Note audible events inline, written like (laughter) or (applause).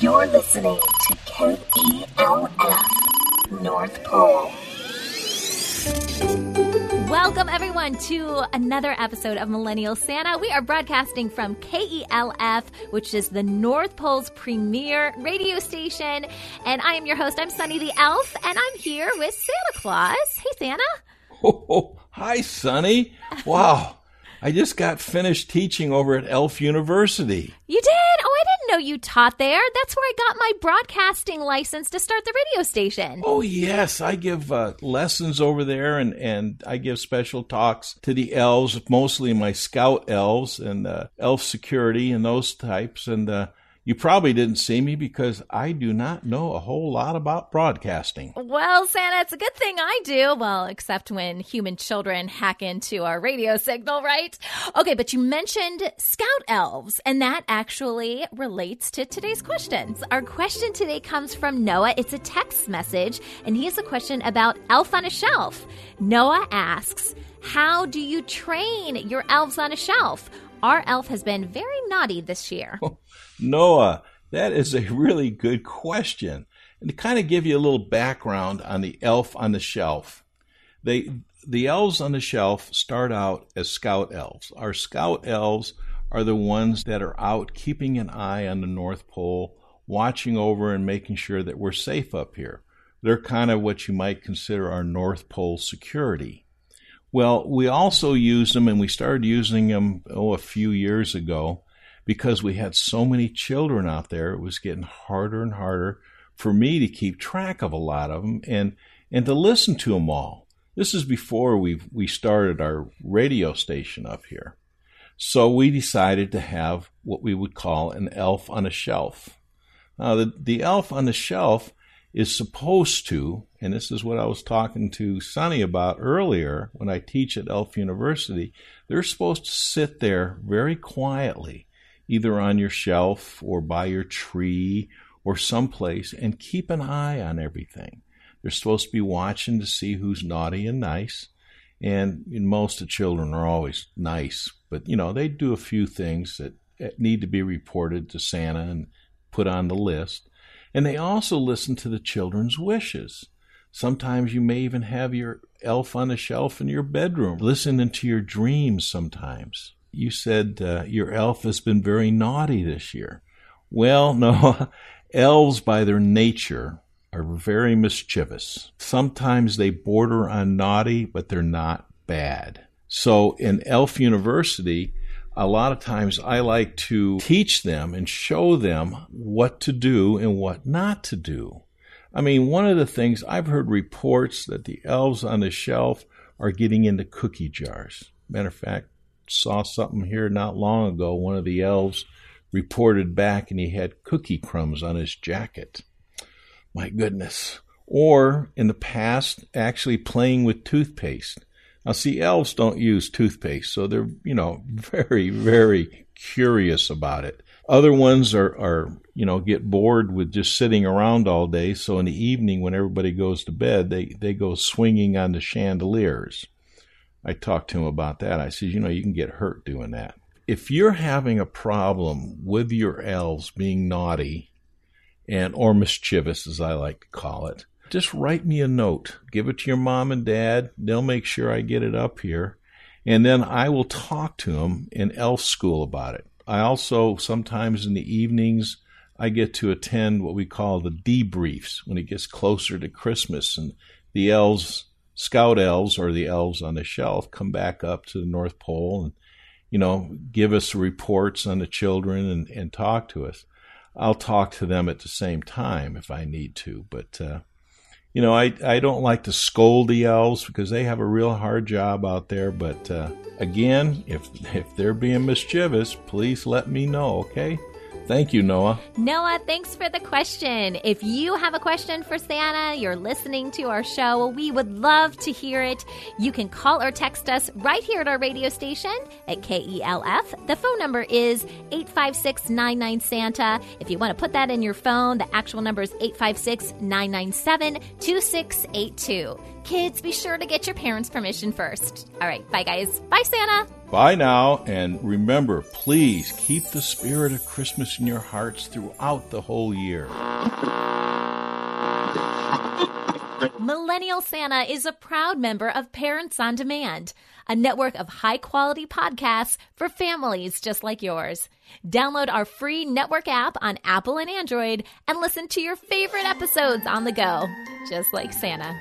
You're listening to KELF North Pole. Welcome, everyone, to another episode of Millennial Santa. We are broadcasting from KELF, which is the North Pole's premier radio station. And I am your host. I'm Sunny the Elf, and I'm here with Santa Claus. Hey, Santa. (laughs) Oh, hi, Sunny. Wow. I just got finished teaching over at Elf University. You did? Oh, I didn't know you taught there. That's where I got my broadcasting license to start the radio station. Oh, yes. I give uh, lessons over there and, and I give special talks to the elves, mostly my scout elves and uh, elf security and those types. And uh, you probably didn't see me because I do not know a whole lot about broadcasting. Well, Santa, it's a good thing I do. Well, except when human children hack into our radio signal, right? Okay, but you mentioned scout elves, and that actually relates to today's questions. Our question today comes from Noah. It's a text message, and he has a question about Elf on a Shelf. Noah asks, How do you train your elves on a shelf? Our elf has been very naughty this year. (laughs) Noah, that is a really good question. And to kind of give you a little background on the elf on the shelf, they the elves on the shelf start out as scout elves. Our scout elves are the ones that are out keeping an eye on the North Pole, watching over and making sure that we're safe up here. They're kind of what you might consider our North Pole security. Well, we also use them, and we started using them oh a few years ago because we had so many children out there. It was getting harder and harder for me to keep track of a lot of them and and to listen to them all. This is before we we started our radio station up here. So we decided to have what we would call an elf on a shelf. Now the, the elf on the shelf is supposed to, and this is what I was talking to Sunny about earlier when I teach at Elf University, they're supposed to sit there very quietly either on your shelf or by your tree or someplace and keep an eye on everything. They're supposed to be watching to see who's naughty and nice. And most of children are always nice, but you know, they do a few things that need to be reported to Santa and put on the list. And they also listen to the children's wishes. Sometimes you may even have your elf on the shelf in your bedroom, listening to your dreams sometimes you said uh, your elf has been very naughty this year. Well, (laughs) no, elves by their nature are very mischievous. Sometimes they border on naughty, but they're not bad. So in Elf University, a lot of times I like to teach them and show them what to do and what not to do. I mean, one of the things I've heard reports that the elves on the shelf are getting into cookie jars. Matter of fact, saw something here not long ago. One of the elves reported back and he had cookie crumbs on his jacket. My goodness. Or in the past, actually playing with toothpaste. Now, see, elves don't use toothpaste, so they're, you know, (laughs) very, very curious about it. Other ones are, are, you know, get bored with just sitting around all day. So in the evening, when everybody goes to bed, they, they go swinging on the chandeliers. I talked to him about that. I said, you know, you can get hurt doing that. If you're having a problem with your elves being naughty and or mischievous, as I like to call it, just write me a note. Give it to your mom and dad. They'll make sure I get it up here. And then I will talk to them in elf school about it. I also sometimes in the evenings I get to attend what we call the debriefs when it gets closer to Christmas and the elves scout elves or the elves on the shelf come back up to the North Pole and, you know, give us reports on the children and, and talk to us. I'll talk to them at the same time if I need to, but, uh, you know, I, I don't like to scold the elves because they have a real hard job out there. But uh, again, if if they're being mischievous, please let me know, okay? Thank you, Noah. Noah, thanks for the question. If you have a question for Santa, you're listening to our show, we would love to hear it. You can call or text us right here at our radio station at KELF. The phone number is 856 99 Santa. If you want to put that in your phone, the actual number is 856 997 2682. Kids, be sure to get your parents' permission first. All right, bye, guys. Bye, Santa. Bye now, and remember, please keep the spirit of Christmas in your hearts throughout the whole year. Millennial Santa is a proud member of Parents on Demand, a network of high quality podcasts for families just like yours. Download our free network app on Apple and Android and listen to your favorite episodes on the go, just like Santa.